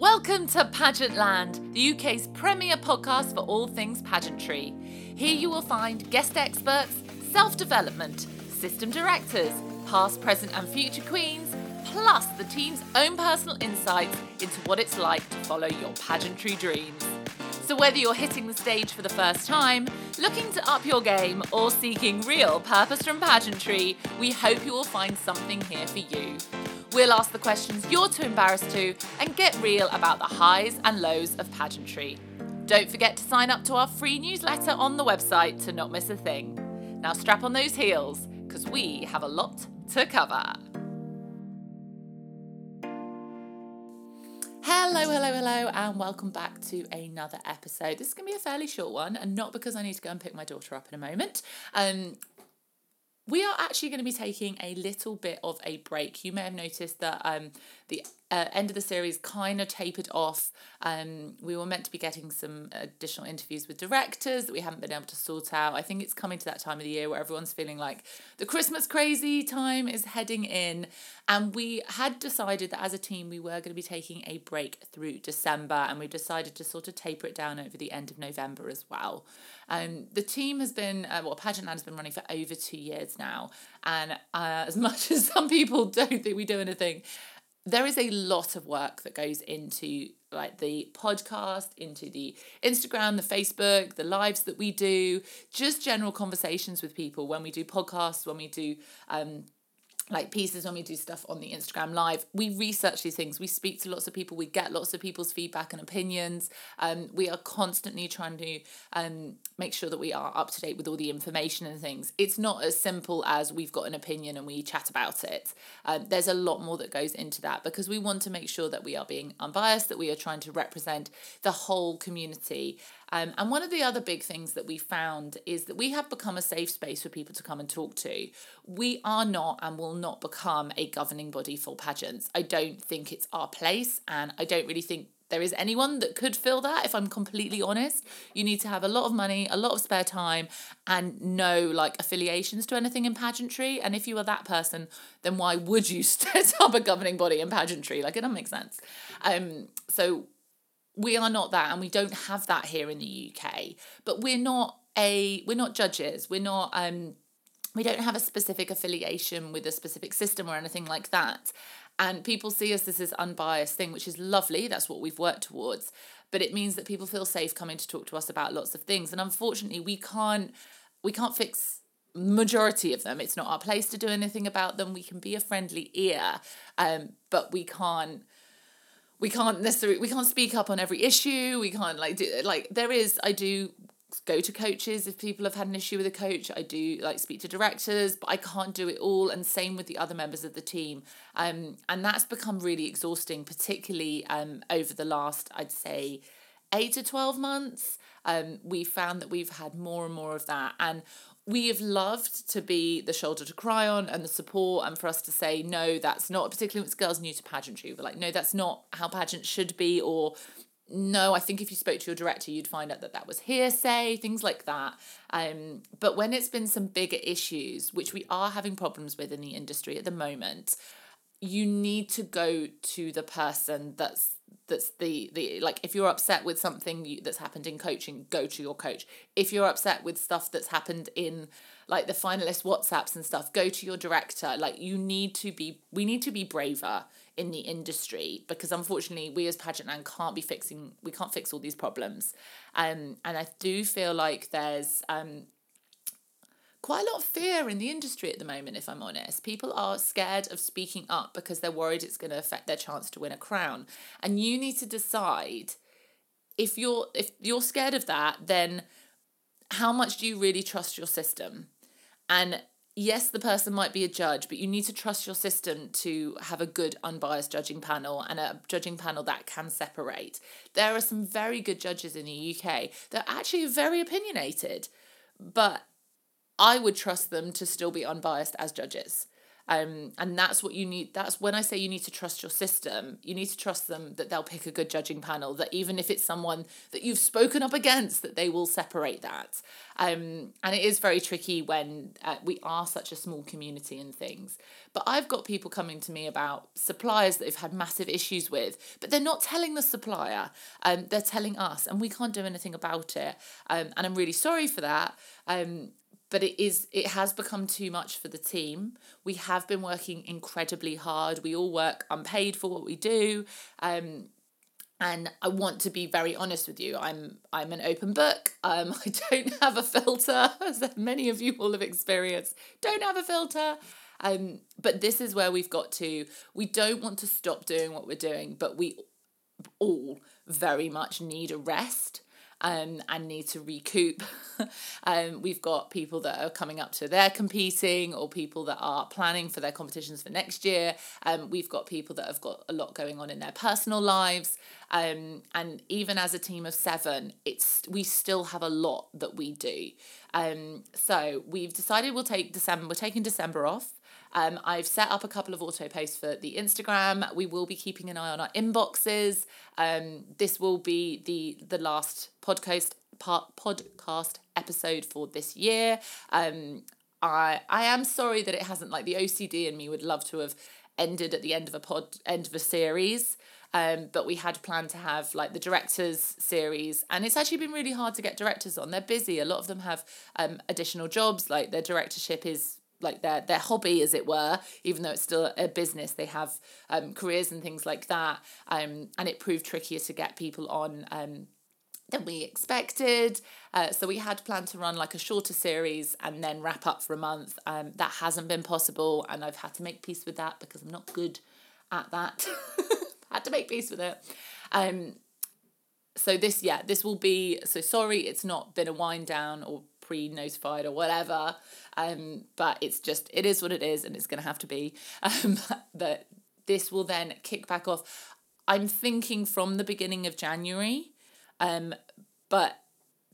Welcome to Pageant Land, the UK's premier podcast for all things pageantry. Here you will find guest experts, self development, system directors, past, present, and future queens, plus the team's own personal insights into what it's like to follow your pageantry dreams. So, whether you're hitting the stage for the first time, looking to up your game, or seeking real purpose from pageantry, we hope you will find something here for you. We'll ask the questions you're too embarrassed to and get real about the highs and lows of pageantry. Don't forget to sign up to our free newsletter on the website to not miss a thing. Now, strap on those heels, because we have a lot to cover. Hello, hello, hello, and welcome back to another episode. This is going to be a fairly short one, and not because I need to go and pick my daughter up in a moment. Um, we are actually going to be taking a little bit of a break. You may have noticed that um, the uh, end of the series kind of tapered off. Um, we were meant to be getting some additional interviews with directors that we haven't been able to sort out. I think it's coming to that time of the year where everyone's feeling like the Christmas crazy time is heading in. And we had decided that as a team, we were going to be taking a break through December, and we decided to sort of taper it down over the end of November as well. Um, the team has been, uh, well, Pageant Land has been running for over two years now. And uh, as much as some people don't think we do anything, there is a lot of work that goes into like the podcast, into the Instagram, the Facebook, the lives that we do, just general conversations with people when we do podcasts, when we do um, like pieces when we do stuff on the Instagram live. We research these things. We speak to lots of people. We get lots of people's feedback and opinions. Um, we are constantly trying to um, make sure that we are up to date with all the information and things. It's not as simple as we've got an opinion and we chat about it. Um, there's a lot more that goes into that because we want to make sure that we are being unbiased, that we are trying to represent the whole community um, and one of the other big things that we found is that we have become a safe space for people to come and talk to. We are not and will not become a governing body for pageants. I don't think it's our place, and I don't really think there is anyone that could fill that if i'm completely honest you need to have a lot of money a lot of spare time and no like affiliations to anything in pageantry and if you are that person then why would you set up a governing body in pageantry like it doesn't make sense um so we are not that and we don't have that here in the UK but we're not a we're not judges. We're not um we don't have a specific affiliation with a specific system or anything like that. And people see us as this unbiased thing which is lovely. That's what we've worked towards. But it means that people feel safe coming to talk to us about lots of things. And unfortunately we can't we can't fix majority of them. It's not our place to do anything about them. We can be a friendly ear um but we can't we can't necessarily we can't speak up on every issue. We can't like do like there is i do go to coaches if people have had an issue with a coach. I do like speak to directors but i can't do it all and same with the other members of the team. Um and that's become really exhausting particularly um over the last i'd say 8 to 12 months. Um we found that we've had more and more of that. And we have loved to be the shoulder to cry on and the support and for us to say no that's not particularly with girls new to pageantry. We're like no that's not how pageants should be or no i think if you spoke to your director you'd find out that that was hearsay things like that. Um but when it's been some bigger issues which we are having problems with in the industry at the moment you need to go to the person that's that's the the like if you're upset with something you, that's happened in coaching go to your coach. If you're upset with stuff that's happened in like the finalist whatsapps and stuff go to your director. Like you need to be we need to be braver in the industry because unfortunately we as pageant land can't be fixing we can't fix all these problems. Um and i do feel like there's um quite a lot of fear in the industry at the moment, if I'm honest. People are scared of speaking up because they're worried it's going to affect their chance to win a crown. And you need to decide if you're if you're scared of that, then how much do you really trust your system? And yes, the person might be a judge, but you need to trust your system to have a good, unbiased judging panel and a judging panel that can separate. There are some very good judges in the UK that are actually very opinionated, but I would trust them to still be unbiased as judges. Um, and that's what you need. That's when I say you need to trust your system, you need to trust them that they'll pick a good judging panel, that even if it's someone that you've spoken up against, that they will separate that. Um, and it is very tricky when uh, we are such a small community and things. But I've got people coming to me about suppliers that they've had massive issues with, but they're not telling the supplier, um, they're telling us, and we can't do anything about it. Um, and I'm really sorry for that. Um, but it is it has become too much for the team we have been working incredibly hard we all work unpaid for what we do um and I want to be very honest with you. I'm I'm an open book. Um, I don't have a filter, as many of you will have experienced. Don't have a filter. Um, but this is where we've got to. We don't want to stop doing what we're doing, but we all very much need a rest um, and need to recoup. um, we've got people that are coming up to their competing or people that are planning for their competitions for next year. Um, we've got people that have got a lot going on in their personal lives. Um, and even as a team of seven, it's we still have a lot that we do. Um, so we've decided we'll take December, we're taking December off. Um, I've set up a couple of auto posts for the Instagram. We will be keeping an eye on our inboxes. Um, this will be the the last podcast part, podcast episode for this year. Um, I I am sorry that it hasn't like the OCD in me would love to have ended at the end of a pod end of a series. Um, but we had planned to have like the directors series, and it's actually been really hard to get directors on. They're busy. A lot of them have um, additional jobs. Like their directorship is like their their hobby as it were even though it's still a business they have um careers and things like that um and it proved trickier to get people on um than we expected. Uh, so we had planned to run like a shorter series and then wrap up for a month. Um, that hasn't been possible, and I've had to make peace with that because I'm not good at that. had to make peace with it. Um, so this, yeah, this will be. So sorry, it's not been a wind down or pre-notified or whatever. Um, but it's just it is what it is, and it's going to have to be. Um, that this will then kick back off. I'm thinking from the beginning of January, um, but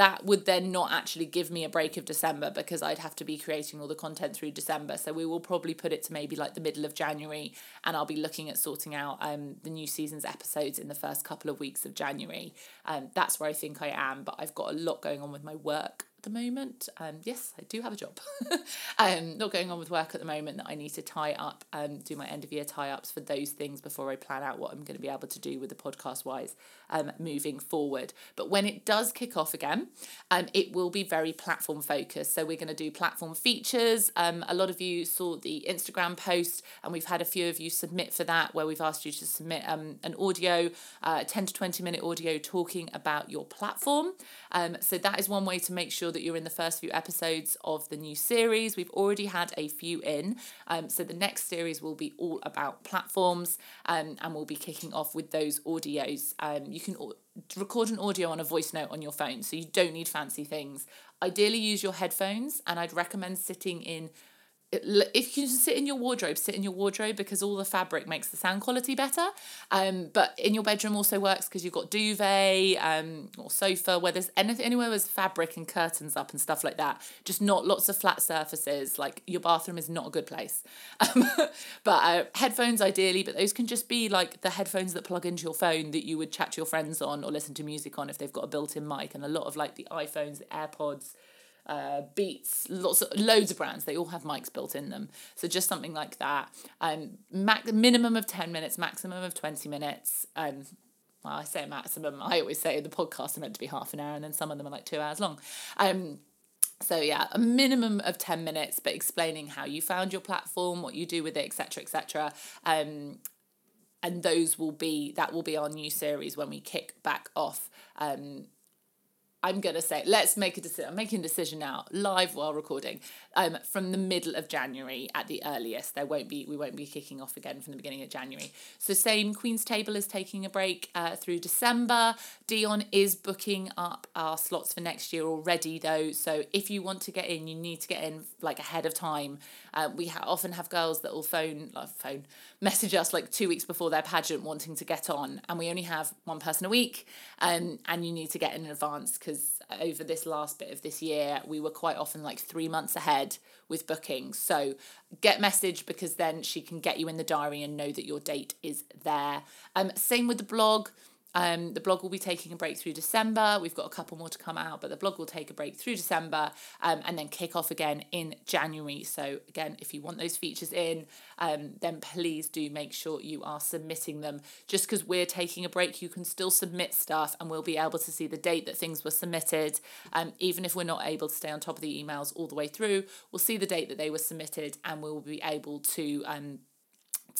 that would then not actually give me a break of December because I'd have to be creating all the content through December. So we will probably put it to maybe like the middle of January and I'll be looking at sorting out um the new season's episodes in the first couple of weeks of January. Um that's where I think I am, but I've got a lot going on with my work at the moment. Um, yes, I do have a job. um, not going on with work at the moment that I need to tie up and um, do my end of year tie ups for those things before I plan out what I'm going to be able to do with the podcast wise um, moving forward. But when it does kick off again, um, it will be very platform focused. So we're going to do platform features. Um, a lot of you saw the Instagram post, and we've had a few of you submit for that where we've asked you to submit um, an audio, uh, 10 to 20 minute audio talking about your platform. Um, so that is one way to make sure that you're in the first few episodes of the new series. We've already had a few in. Um, so the next series will be all about platforms um, and we'll be kicking off with those audios. Um, you can record an audio on a voice note on your phone, so you don't need fancy things. Ideally, use your headphones, and I'd recommend sitting in if you can sit in your wardrobe, sit in your wardrobe because all the fabric makes the sound quality better. Um, but in your bedroom also works because you've got duvet um, or sofa where there's anything anywhere there's fabric and curtains up and stuff like that. Just not lots of flat surfaces. Like your bathroom is not a good place. Um, but uh, headphones ideally, but those can just be like the headphones that plug into your phone that you would chat to your friends on or listen to music on if they've got a built-in mic. And a lot of like the iPhones, the AirPods uh, Beats, lots of loads of brands. They all have mics built in them. So just something like that. Um, max minimum of ten minutes, maximum of twenty minutes. Um, well, I say maximum. I always say the podcasts are meant to be half an hour, and then some of them are like two hours long. Um, so yeah, a minimum of ten minutes, but explaining how you found your platform, what you do with it, etc., etc. Um, and those will be that will be our new series when we kick back off um I'm gonna say let's make a decision. I'm making a decision now, live while recording. Um, from the middle of January at the earliest. There won't be we won't be kicking off again from the beginning of January. So same Queen's Table is taking a break uh, through December. Dion is booking up our slots for next year already though. So if you want to get in, you need to get in like ahead of time. Uh, we ha- often have girls that will phone like phone message us like two weeks before their pageant wanting to get on, and we only have one person a week. Um, and you need to get in advance because over this last bit of this year, we were quite often like three months ahead with bookings. So get message because then she can get you in the diary and know that your date is there. Um, same with the blog. Um, the blog will be taking a break through December. We've got a couple more to come out, but the blog will take a break through December um, and then kick off again in January. So, again, if you want those features in, um, then please do make sure you are submitting them. Just because we're taking a break, you can still submit stuff and we'll be able to see the date that things were submitted. Um, even if we're not able to stay on top of the emails all the way through, we'll see the date that they were submitted and we'll be able to um,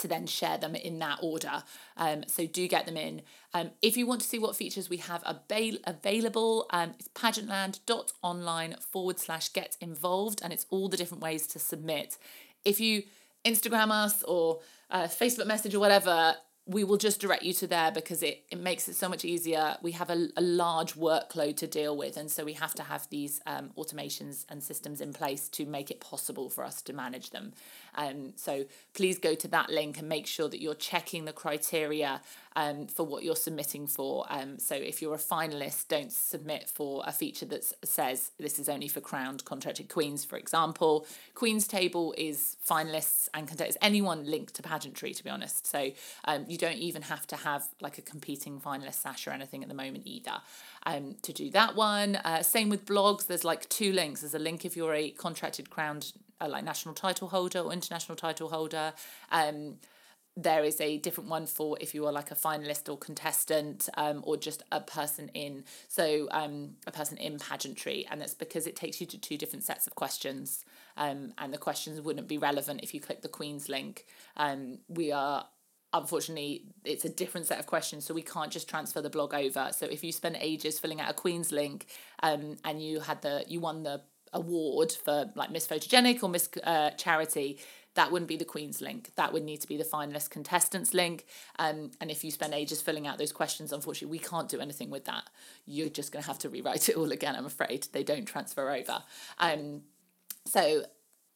to then share them in that order. Um, so do get them in. Um, if you want to see what features we have avail- available, um, it's pageantland.online forward slash get involved, and it's all the different ways to submit. If you Instagram us or uh, Facebook message or whatever, we will just direct you to there because it, it makes it so much easier. We have a, a large workload to deal with, and so we have to have these um, automations and systems in place to make it possible for us to manage them. Um, so please go to that link and make sure that you're checking the criteria um, for what you're submitting for. Um, so if you're a finalist, don't submit for a feature that says this is only for crowned contracted queens, for example. Queen's Table is finalists and contestants, anyone linked to pageantry, to be honest. So um, you don't even have to have like a competing finalist sash or anything at the moment either um, to do that one. Uh, same with blogs. There's like two links. There's a link if you're a contracted crowned uh, like national title holder or international title holder. Um, there is a different one for if you are like a finalist or contestant um, or just a person in so um, a person in pageantry and that's because it takes you to two different sets of questions um, and the questions wouldn't be relevant if you click the queen's link. Um, we are unfortunately it's a different set of questions so we can't just transfer the blog over. So if you spend ages filling out a queen's link um, and you had the you won the award for like miss photogenic or miss uh, charity that wouldn't be the Queen's link. That would need to be the finalist contestants link. Um, and if you spend ages filling out those questions, unfortunately, we can't do anything with that. You're just going to have to rewrite it all again, I'm afraid. They don't transfer over. Um, so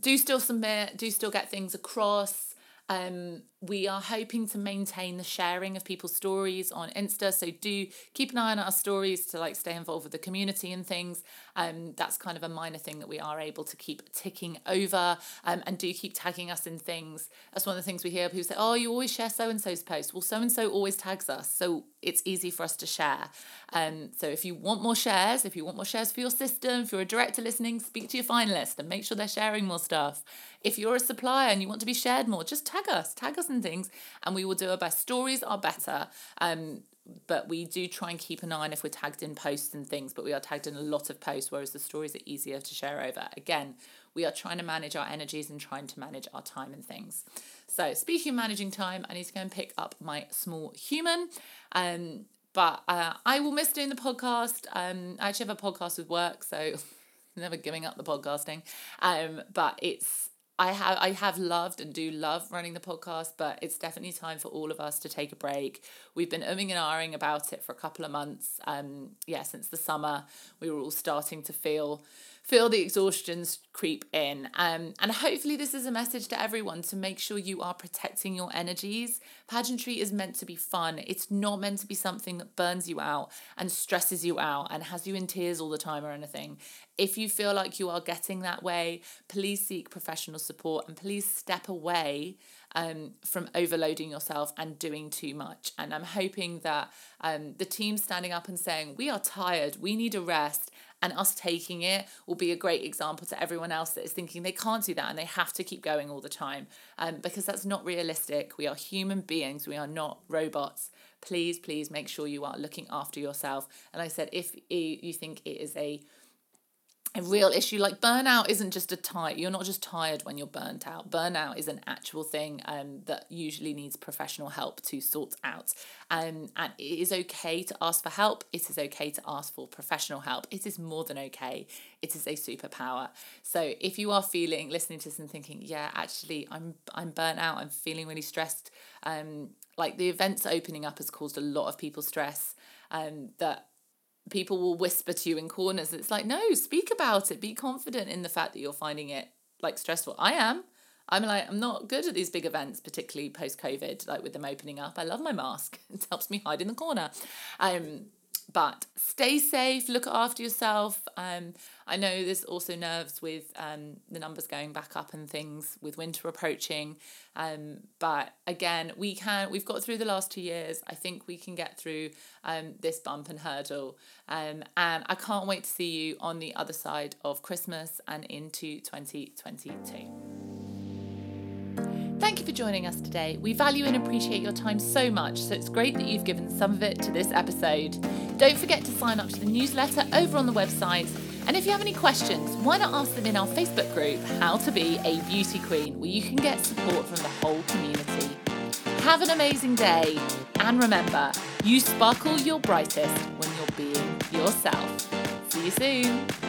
do still submit, do still get things across. Um, we are hoping to maintain the sharing of people's stories on Insta. So do keep an eye on our stories to like stay involved with the community and things. Um, that's kind of a minor thing that we are able to keep ticking over. Um, and do keep tagging us in things. That's one of the things we hear people say, oh, you always share so and so's post. Well, so and so always tags us. So it's easy for us to share. Um, so if you want more shares, if you want more shares for your system, if you're a director listening, speak to your finalist and make sure they're sharing more stuff. If you're a supplier and you want to be shared more, just tag us, tag us and things, and we will do our best. Stories are better. Um, but we do try and keep an eye on if we're tagged in posts and things, but we are tagged in a lot of posts, whereas the stories are easier to share over. Again, we are trying to manage our energies and trying to manage our time and things. So, speaking of managing time, I need to go and pick up my small human. Um, but uh, I will miss doing the podcast. Um, I actually have a podcast with work, so never giving up the podcasting. Um, but it's I have I have loved and do love running the podcast, but it's definitely time for all of us to take a break. We've been umming and ahhing about it for a couple of months. Um, yeah, since the summer, we were all starting to feel feel the exhaustions creep in. Um, and hopefully, this is a message to everyone to make sure you are protecting your energies. Pageantry is meant to be fun, it's not meant to be something that burns you out and stresses you out and has you in tears all the time or anything. If you feel like you are getting that way, please seek professional support and please step away um, from overloading yourself and doing too much. And I'm hoping that um, the team standing up and saying, We are tired, we need a rest, and us taking it will be a great example to everyone else that is thinking they can't do that and they have to keep going all the time. Um, because that's not realistic. We are human beings. We are not robots. Please please make sure you are looking after yourself. And i said if you think it is a a real issue. Like burnout isn't just a tired you're not just tired when you're burnt out. Burnout is an actual thing um, that usually needs professional help to sort out. Um, and it is okay to ask for help. It is okay to ask for professional help. It is more than okay. It is a superpower. So if you are feeling listening to this and thinking yeah actually i'm i'm burnt out. I'm feeling really stressed um, like the events opening up has caused a lot of people stress um, that people will whisper to you in corners. It's like, no, speak about it. Be confident in the fact that you're finding it like stressful. I am. I'm like, I'm not good at these big events, particularly post COVID, like with them opening up. I love my mask. It helps me hide in the corner. Um, but stay safe, look after yourself. Um, I know there's also nerves with um, the numbers going back up and things with winter approaching. Um, but again, we can, we've got through the last two years. I think we can get through um, this bump and hurdle. Um, and I can't wait to see you on the other side of Christmas and into 2022. Joining us today. We value and appreciate your time so much, so it's great that you've given some of it to this episode. Don't forget to sign up to the newsletter over on the website. And if you have any questions, why not ask them in our Facebook group, How to Be a Beauty Queen, where you can get support from the whole community. Have an amazing day, and remember, you sparkle your brightest when you're being yourself. See you soon.